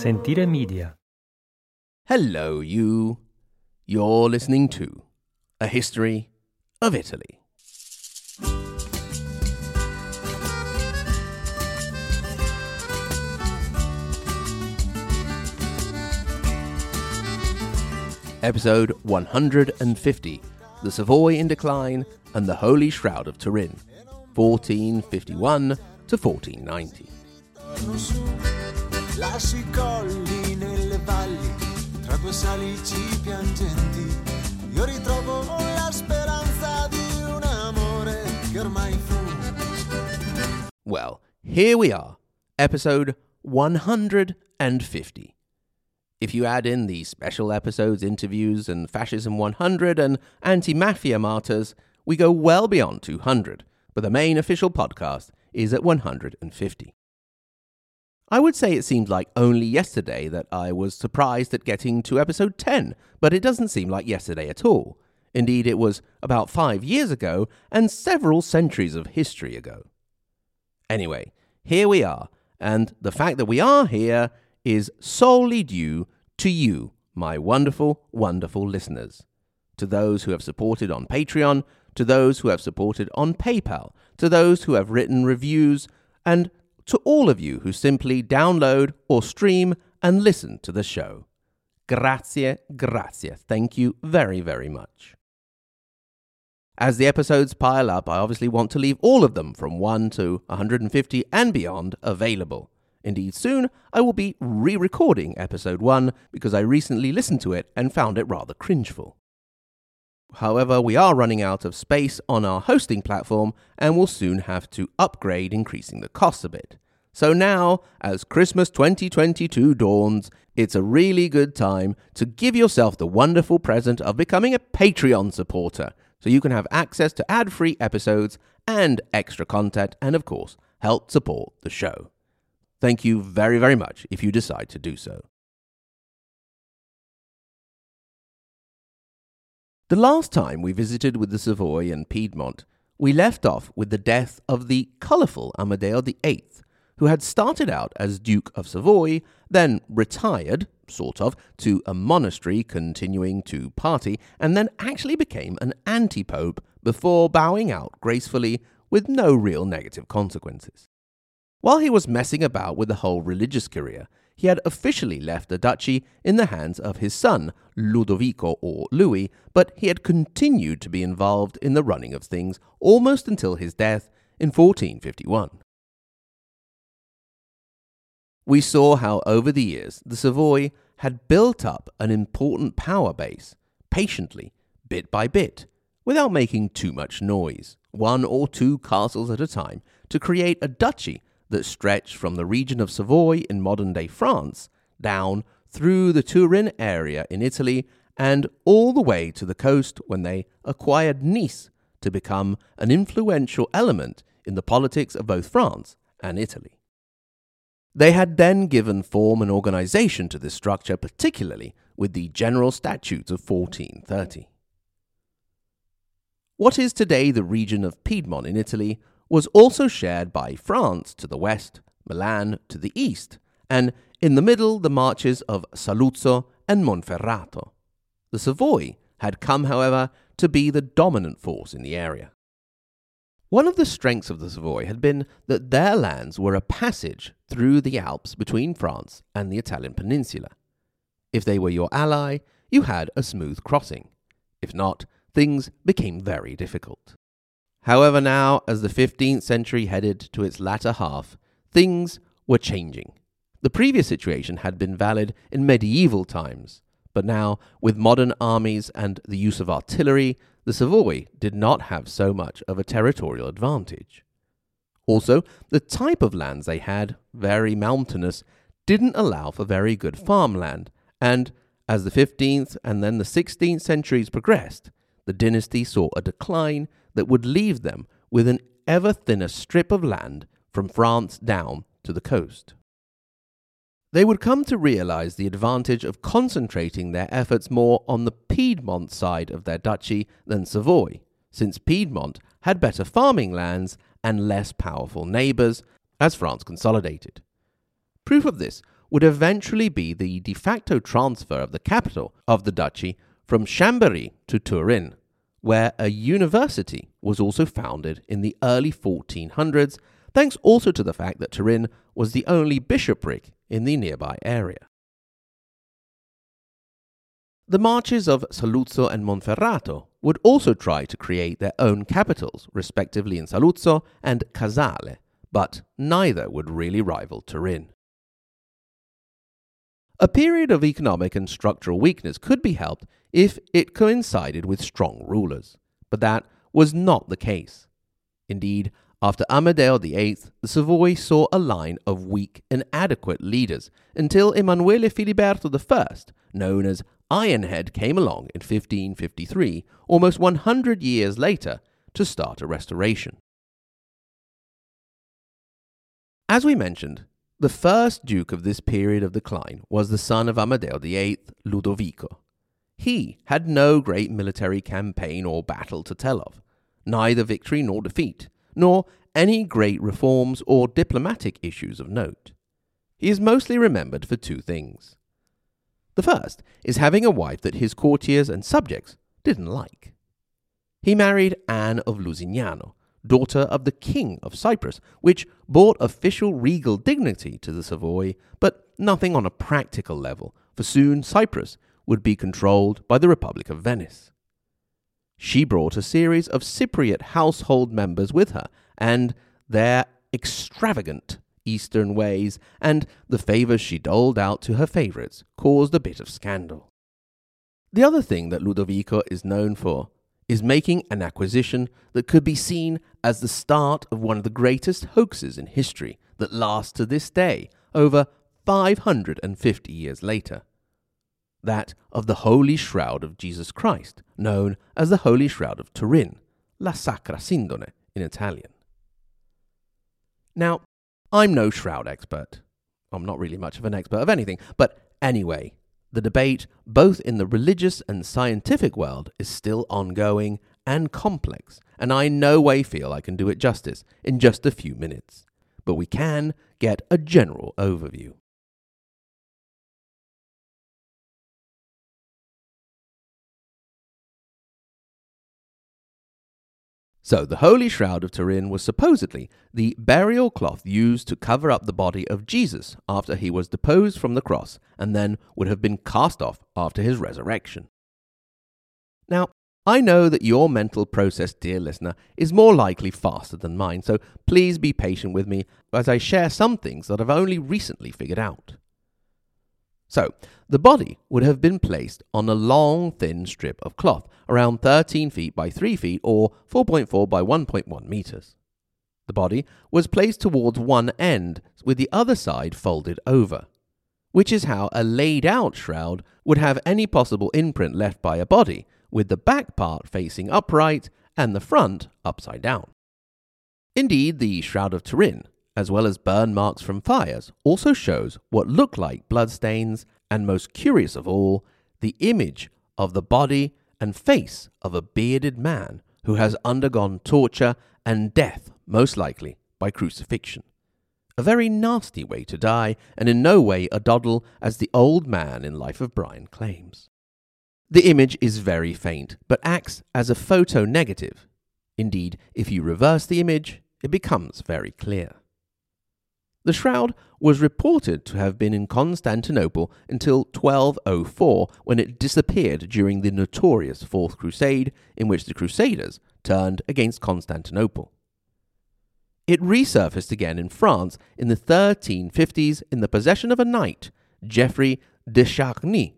Sentire Media. Hello, you. You're listening to A History of Italy. Episode 150 The Savoy in Decline and the Holy Shroud of Turin, 1451 to 1490. Lasci colli nelle valli, tra due salici piangenti. Io ritrovo la speranza di un amore che ormai fu. Well, here we are, episode 150. If you add in the special episodes, interviews, and Fascism 100 and Anti Mafia Martyrs, we go well beyond 200, but the main official podcast is at 150. I would say it seemed like only yesterday that I was surprised at getting to episode 10, but it doesn't seem like yesterday at all. Indeed, it was about five years ago and several centuries of history ago. Anyway, here we are, and the fact that we are here is solely due to you, my wonderful, wonderful listeners. To those who have supported on Patreon, to those who have supported on PayPal, to those who have written reviews, and to all of you who simply download or stream and listen to the show. Grazie, grazie. Thank you very, very much. As the episodes pile up, I obviously want to leave all of them from 1 to 150 and beyond available. Indeed, soon I will be re recording episode 1 because I recently listened to it and found it rather cringeful. However, we are running out of space on our hosting platform and will soon have to upgrade, increasing the cost a bit. So now, as Christmas 2022 dawns, it's a really good time to give yourself the wonderful present of becoming a Patreon supporter so you can have access to ad free episodes and extra content, and of course, help support the show. Thank you very, very much if you decide to do so. The last time we visited with the Savoy and Piedmont, we left off with the death of the colourful Amadeo VIII, who had started out as Duke of Savoy, then retired, sort of, to a monastery continuing to party, and then actually became an anti pope before bowing out gracefully with no real negative consequences. While he was messing about with the whole religious career, he had officially left the duchy in the hands of his son, Ludovico or Louis, but he had continued to be involved in the running of things almost until his death in 1451. We saw how over the years the Savoy had built up an important power base, patiently, bit by bit, without making too much noise, one or two castles at a time, to create a duchy that stretched from the region of Savoy in modern day France down through the Turin area in Italy and all the way to the coast when they acquired Nice to become an influential element in the politics of both France and Italy. They had then given form and organization to this structure, particularly with the General Statutes of 1430. What is today the region of Piedmont in Italy was also shared by France to the west, Milan to the east, and in the middle the marches of Saluzzo and Monferrato. The Savoy had come, however, to be the dominant force in the area. One of the strengths of the Savoy had been that their lands were a passage through the Alps between France and the Italian peninsula. If they were your ally, you had a smooth crossing. If not, things became very difficult. However, now, as the 15th century headed to its latter half, things were changing. The previous situation had been valid in medieval times, but now, with modern armies and the use of artillery, the Savoy did not have so much of a territorial advantage. Also, the type of lands they had, very mountainous, didn't allow for very good farmland, and as the 15th and then the 16th centuries progressed, the dynasty saw a decline that would leave them with an ever thinner strip of land from France down to the coast. They would come to realize the advantage of concentrating their efforts more on the Piedmont side of their duchy than Savoy, since Piedmont had better farming lands and less powerful neighbors as France consolidated. Proof of this would eventually be the de facto transfer of the capital of the duchy from Chambéry to Turin, where a university was also founded in the early 1400s, thanks also to the fact that Turin was the only bishopric in the nearby area. The marches of Saluzzo and Monferrato would also try to create their own capitals, respectively in Saluzzo and Casale, but neither would really rival Turin. A period of economic and structural weakness could be helped if it coincided with strong rulers, but that was not the case. Indeed, after Amadeo VIII, the Savoy saw a line of weak and adequate leaders until Emanuele Filiberto I, known as Ironhead came along in 1553, almost 100 years later, to start a restoration. As we mentioned, the first duke of this period of decline was the son of Amadeo VIII, Ludovico. He had no great military campaign or battle to tell of, neither victory nor defeat, nor any great reforms or diplomatic issues of note. He is mostly remembered for two things the first is having a wife that his courtiers and subjects didn't like. He married Anne of Lusignano, daughter of the King of Cyprus, which brought official regal dignity to the Savoy, but nothing on a practical level, for soon Cyprus would be controlled by the Republic of Venice. She brought a series of Cypriot household members with her, and their extravagant Eastern ways, and the favours she doled out to her favourites caused a bit of scandal. The other thing that Ludovico is known for is making an acquisition that could be seen as the start of one of the greatest hoaxes in history that lasts to this day, over 550 years later. That of the Holy Shroud of Jesus Christ, known as the Holy Shroud of Turin, La Sacra Sindone in Italian. Now, I'm no shroud expert. I'm not really much of an expert of anything. But anyway, the debate, both in the religious and scientific world, is still ongoing and complex, and I no way feel I can do it justice in just a few minutes. But we can get a general overview. So, the Holy Shroud of Turin was supposedly the burial cloth used to cover up the body of Jesus after he was deposed from the cross and then would have been cast off after his resurrection. Now, I know that your mental process, dear listener, is more likely faster than mine, so please be patient with me as I share some things that I've only recently figured out. So, the body would have been placed on a long, thin strip of cloth, around 13 feet by 3 feet or 4.4 by 1.1 meters. The body was placed towards one end, with the other side folded over, which is how a laid out shroud would have any possible imprint left by a body, with the back part facing upright and the front upside down. Indeed, the Shroud of Turin as well as burn marks from fires, also shows what look like bloodstains, and most curious of all, the image of the body and face of a bearded man who has undergone torture and death, most likely by crucifixion. A very nasty way to die, and in no way a doddle as the old man in Life of Brian claims. The image is very faint, but acts as a photo negative. Indeed, if you reverse the image, it becomes very clear. The shroud was reported to have been in Constantinople until 1204 when it disappeared during the notorious Fourth Crusade, in which the Crusaders turned against Constantinople. It resurfaced again in France in the 1350s in the possession of a knight, Geoffrey de Charny,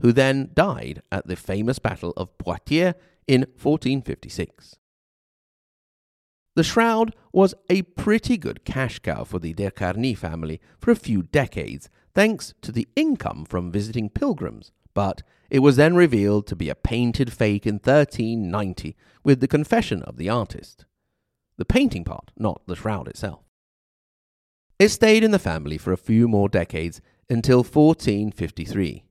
who then died at the famous Battle of Poitiers in 1456. The shroud was a pretty good cash cow for the de Charny family for a few decades, thanks to the income from visiting pilgrims, but it was then revealed to be a painted fake in 1390 with the confession of the artist. The painting part, not the shroud itself. It stayed in the family for a few more decades until 1453.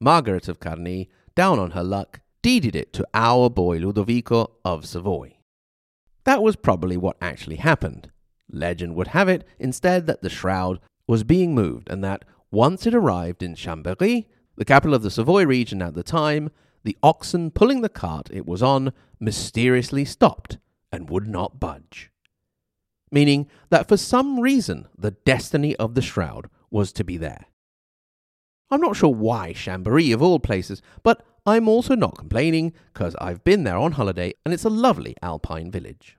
Margaret of Charny, down on her luck, deeded it to our boy Ludovico of Savoy. That was probably what actually happened. Legend would have it instead that the shroud was being moved and that once it arrived in Chambéry, the capital of the Savoy region at the time, the oxen pulling the cart it was on mysteriously stopped and would not budge. Meaning that for some reason the destiny of the shroud was to be there. I'm not sure why Chambéry of all places, but I'm also not complaining because I've been there on holiday and it's a lovely alpine village.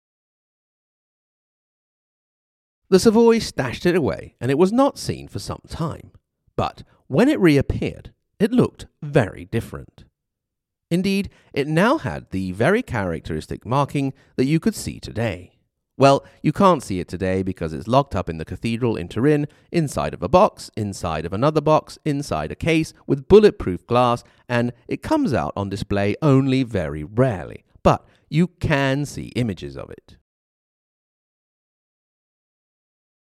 The Savoy stashed it away and it was not seen for some time, but when it reappeared, it looked very different. Indeed, it now had the very characteristic marking that you could see today. Well, you can't see it today because it's locked up in the cathedral in Turin, inside of a box, inside of another box, inside a case with bulletproof glass, and it comes out on display only very rarely. But you can see images of it.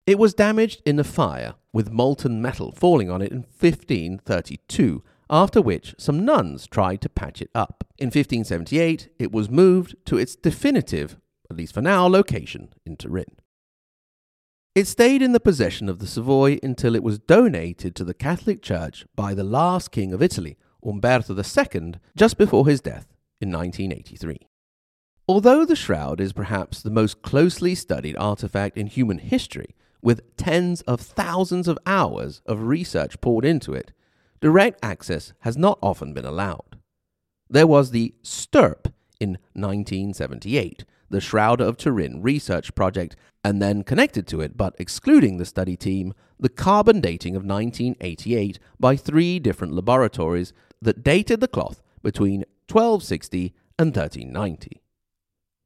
It was damaged in a fire, with molten metal falling on it in 1532, after which some nuns tried to patch it up. In 1578, it was moved to its definitive at least for now, location in Turin. It stayed in the possession of the Savoy until it was donated to the Catholic Church by the last king of Italy, Umberto II, just before his death in 1983. Although the shroud is perhaps the most closely studied artifact in human history, with tens of thousands of hours of research poured into it, direct access has not often been allowed. There was the STURP in 1978, the Shroud of Turin research project, and then connected to it, but excluding the study team, the carbon dating of 1988 by three different laboratories that dated the cloth between 1260 and 1390.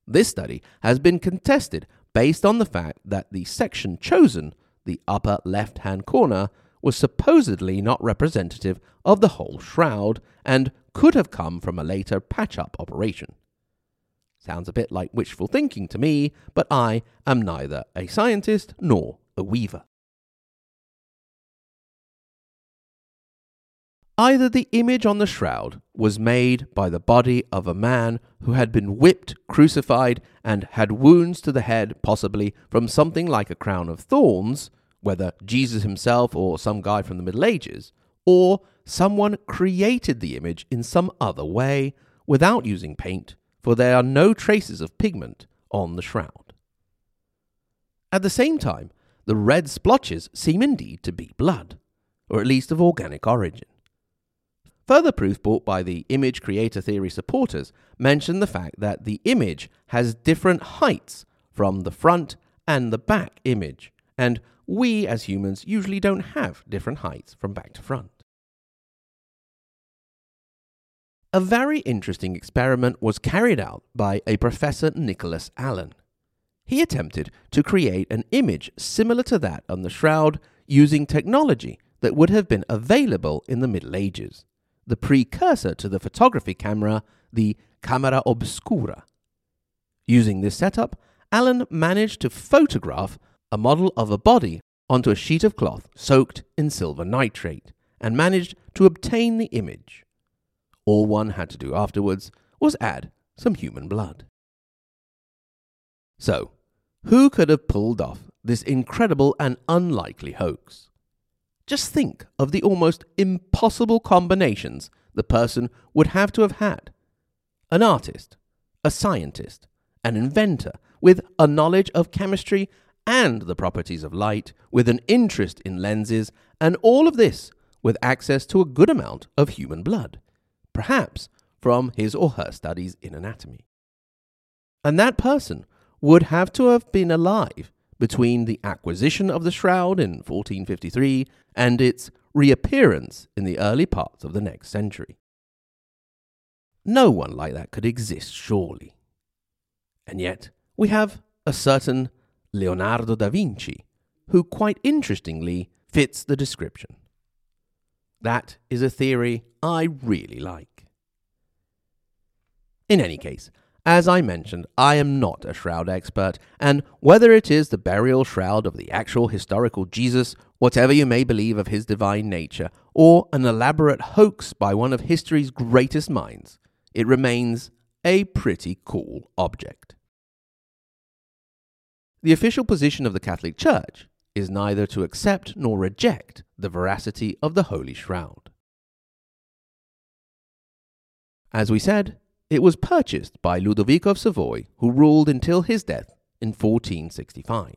This study has been contested based on the fact that the section chosen, the upper left hand corner, was supposedly not representative of the whole shroud and could have come from a later patch up operation. Sounds a bit like wishful thinking to me, but I am neither a scientist nor a weaver. Either the image on the shroud was made by the body of a man who had been whipped, crucified, and had wounds to the head, possibly from something like a crown of thorns, whether Jesus himself or some guy from the Middle Ages, or someone created the image in some other way without using paint for there are no traces of pigment on the shroud. At the same time, the red splotches seem indeed to be blood, or at least of organic origin. Further proof brought by the image creator theory supporters mention the fact that the image has different heights from the front and the back image, and we as humans usually don't have different heights from back to front. A very interesting experiment was carried out by a Professor Nicholas Allen. He attempted to create an image similar to that on the shroud using technology that would have been available in the Middle Ages, the precursor to the photography camera, the camera obscura. Using this setup, Allen managed to photograph a model of a body onto a sheet of cloth soaked in silver nitrate and managed to obtain the image. All one had to do afterwards was add some human blood. So, who could have pulled off this incredible and unlikely hoax? Just think of the almost impossible combinations the person would have to have had an artist, a scientist, an inventor with a knowledge of chemistry and the properties of light, with an interest in lenses, and all of this with access to a good amount of human blood perhaps from his or her studies in anatomy. And that person would have to have been alive between the acquisition of the shroud in 1453 and its reappearance in the early parts of the next century. No one like that could exist, surely. And yet, we have a certain Leonardo da Vinci, who quite interestingly fits the description. That is a theory I really like. In any case, as I mentioned, I am not a shroud expert, and whether it is the burial shroud of the actual historical Jesus, whatever you may believe of his divine nature, or an elaborate hoax by one of history's greatest minds, it remains a pretty cool object. The official position of the Catholic Church is neither to accept nor reject the veracity of the Holy Shroud. As we said, it was purchased by Ludovico of Savoy, who ruled until his death in 1465.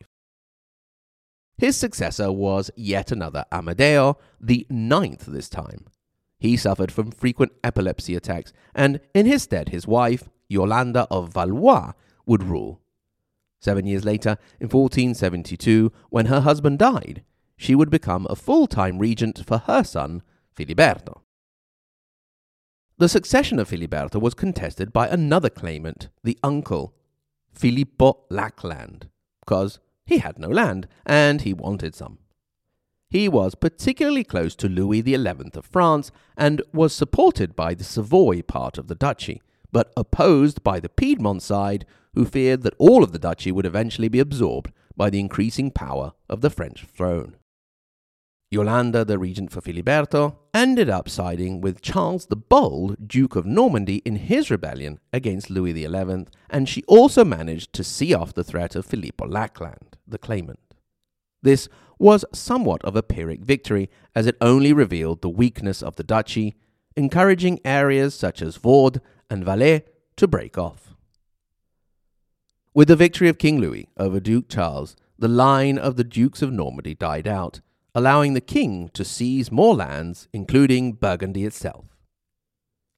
His successor was yet another Amadeo, the ninth this time. He suffered from frequent epilepsy attacks, and in his stead, his wife, Yolanda of Valois, would rule. Seven years later, in 1472, when her husband died, she would become a full time regent for her son, Filiberto. The succession of Filiberto was contested by another claimant, the uncle, Filippo Lackland, because he had no land and he wanted some. He was particularly close to Louis XI of France and was supported by the Savoy part of the duchy, but opposed by the Piedmont side, who feared that all of the duchy would eventually be absorbed by the increasing power of the French throne. Yolanda, the regent for Filiberto, ended up siding with Charles the Bold, Duke of Normandy, in his rebellion against Louis XI, and she also managed to see off the threat of Filippo Lackland, the claimant. This was somewhat of a Pyrrhic victory, as it only revealed the weakness of the duchy, encouraging areas such as Vaud and Valais to break off. With the victory of King Louis over Duke Charles, the line of the Dukes of Normandy died out, allowing the king to seize more lands, including Burgundy itself.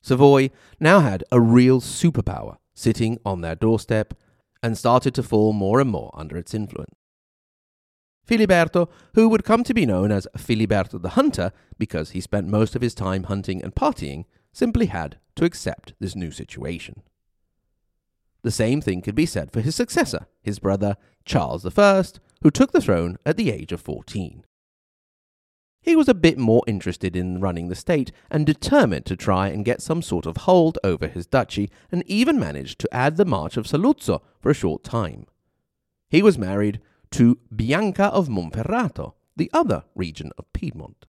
Savoy now had a real superpower sitting on their doorstep and started to fall more and more under its influence. Filiberto, who would come to be known as Filiberto the Hunter because he spent most of his time hunting and partying, simply had to accept this new situation. The same thing could be said for his successor, his brother Charles I, who took the throne at the age of 14. He was a bit more interested in running the state and determined to try and get some sort of hold over his duchy, and even managed to add the March of Saluzzo for a short time. He was married to Bianca of Monferrato, the other region of Piedmont.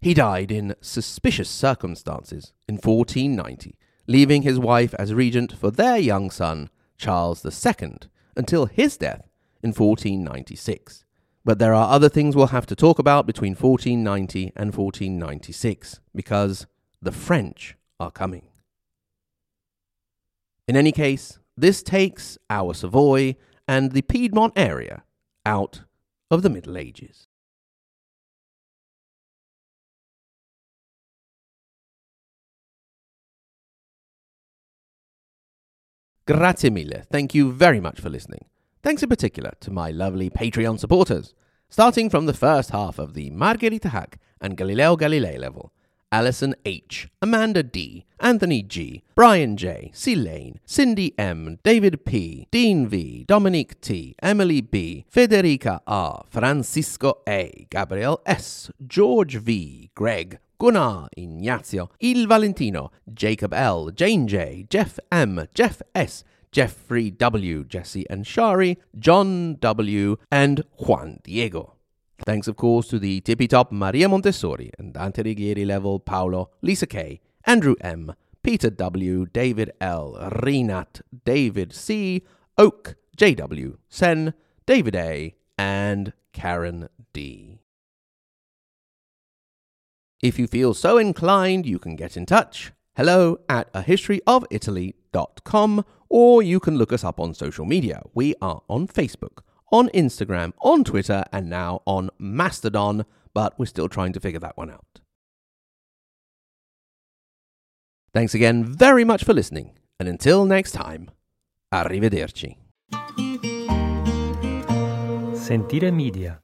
He died in suspicious circumstances in 1490, leaving his wife as regent for their young son, Charles II, until his death in 1496. But there are other things we'll have to talk about between 1490 and 1496 because the French are coming. In any case, this takes our Savoy and the Piedmont area out of the Middle Ages. Grazie mille. Thank you very much for listening. Thanks in particular to my lovely Patreon supporters, starting from the first half of the Margherita Hack and Galileo Galilei level. Alison H., Amanda D., Anthony G., Brian J., C. Lane, Cindy M., David P., Dean V., Dominique T., Emily B., Federica R., Francisco A., Gabriel S., George V., Greg, Gunnar, Ignazio, Il Valentino, Jacob L., Jane J., Jeff M., Jeff S., Jeffrey W., Jesse and Shari, John W., and Juan Diego. Thanks, of course, to the tippy top Maria Montessori and Dante Alighieri level Paolo, Lisa K., Andrew M., Peter W., David L., Renat, David C., Oak, JW, Sen, David A., and Karen D. If you feel so inclined, you can get in touch. Hello at a history of Italy.com or you can look us up on social media. We are on Facebook, on Instagram, on Twitter, and now on Mastodon, but we're still trying to figure that one out. Thanks again very much for listening, and until next time, arrivederci. Sentire Media.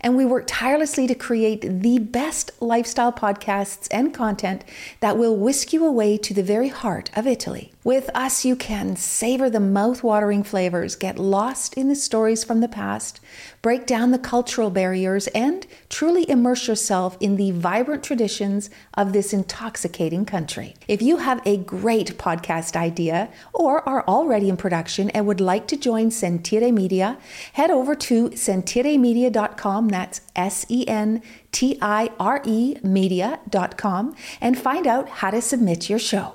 And we work tirelessly to create the best lifestyle podcasts and content that will whisk you away to the very heart of Italy. With us, you can savor the mouth-watering flavors, get lost in the stories from the past, break down the cultural barriers, and truly immerse yourself in the vibrant traditions of this intoxicating country. If you have a great podcast idea or are already in production and would like to join Sentire Media, head over to sentiremedia.com. That's S E N T I R E media.com and find out how to submit your show.